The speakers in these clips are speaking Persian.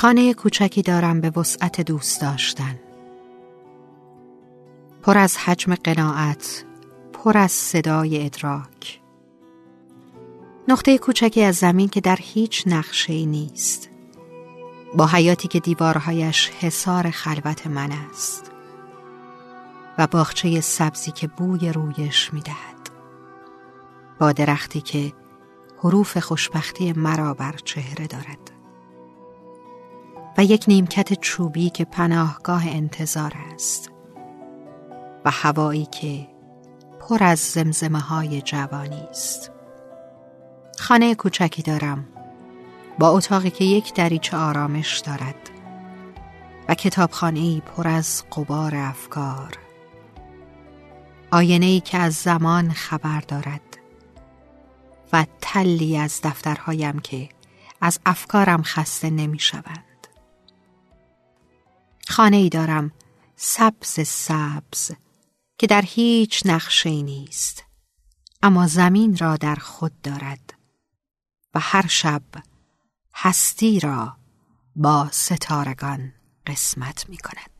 خانه کوچکی دارم به وسعت دوست داشتن. پر از حجم قناعت پر از صدای ادراک. نقطه کوچکی از زمین که در هیچ نقشه نیست. با حیاتی که دیوارهایش حصار خلوت من است. و باغچه سبزی که بوی رویش می‌دهد. با درختی که حروف خوشبختی مرا بر چهره دارد. و یک نیمکت چوبی که پناهگاه انتظار است و هوایی که پر از زمزمه های جوانی است خانه کوچکی دارم با اتاقی که یک دریچه آرامش دارد و کتابخانه ای پر از قبار افکار آینه ای که از زمان خبر دارد و تلی از دفترهایم که از افکارم خسته نمی شوند. خانه ای دارم. سبز سبز که در هیچ نقشه نیست. اما زمین را در خود دارد. و هر شب هستی را با ستارگان قسمت می کند.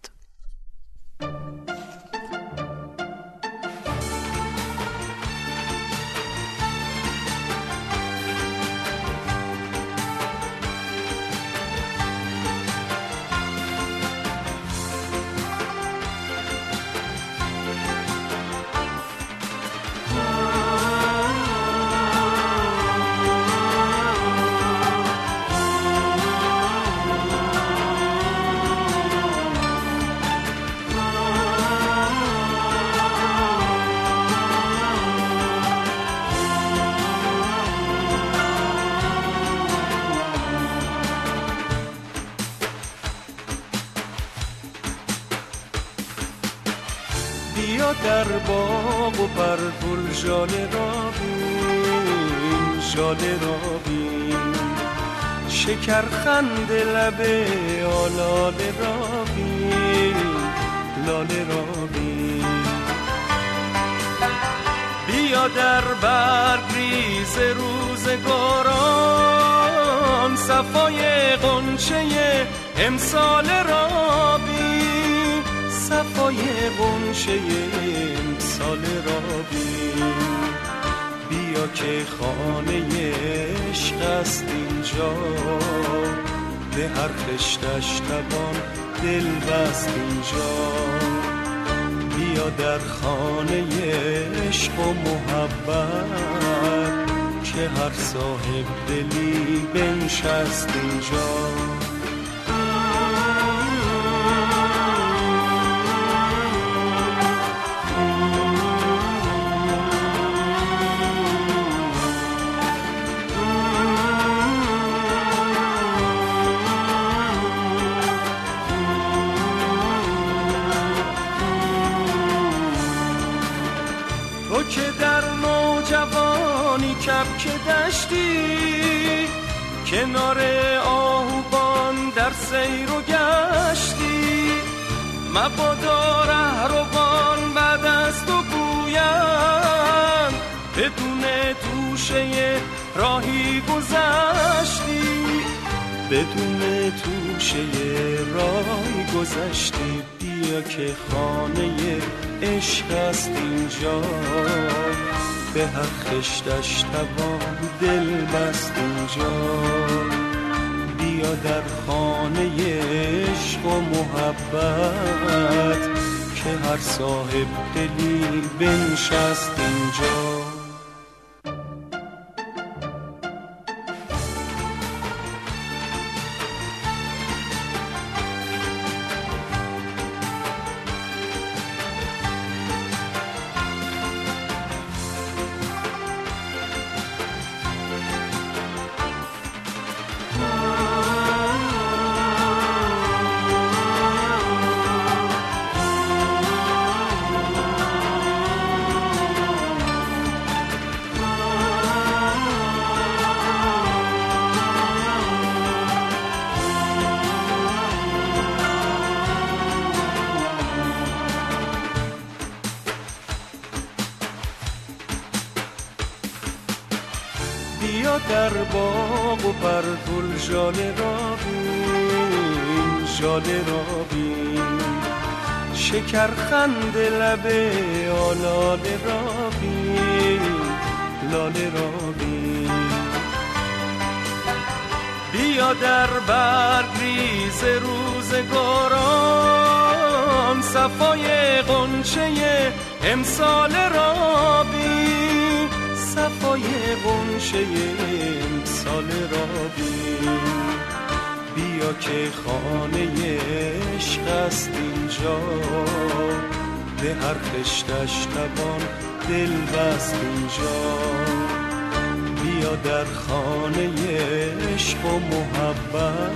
در باغ و بر گل ژاله را بین ژاله را بین. شکر خند لب آلاله را بین لاله را بین. بیا در ریز روزگاران صفای قنچه امسال را صفای غنچه امسال را بیا که خانه عشق است اینجا. به هر خشتش توان دل بست اینجا. بیا در خانه عشق و محبت که هر صاحب دلی بنشست اینجا. که دشتی کنار آهوبان در سیر و گشتی. مبادا رهروان بعد از تو گویم بدون توشه راهی گذشتی. بدون توشه راهی گذشتی بیا که خانه عشق است اینجا. به هر خشتش توان دل بست اینجا. بیا در خانه عشق و محبت که هر صاحب دلی بنشست اینجا. در باغ و پرتول ژاله را بین ژاله را بین. شکرخند لبه آلاله را بین لاله را بین. بیا در برگریز روزگاران صفای قنچه امسال را صفای قنچه امسال را بین. بیا که خانه عشق است اینجا. به هر خشتش توان دل بست اینجا. بیا در خانه عشق و محبت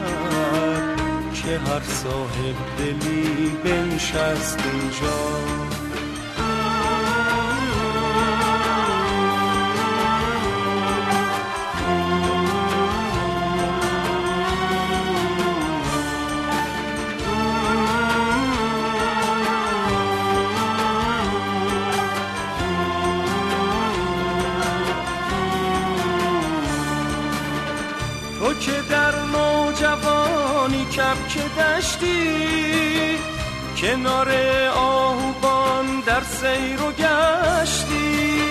که هر صاحب دلی بنشست اینجا. که در نوجوانی کپک دشتی کنار آهوبان در سیر و گشتی.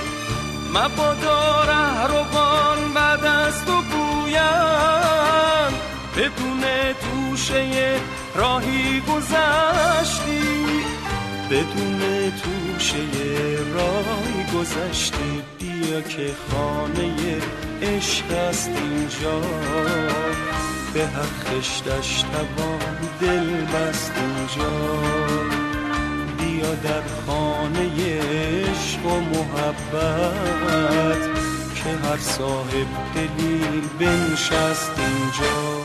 مبادا رهروان بعد از تو گویم بدون توشه راهی گذشتی. بدون توشه راهی گذشتی بیا که خانه عشق است اینجا. به هر خشتش توان دل بست اینجا. بیا در خانه عشق و محبت که هر صاحب دلی بنشست اینجا.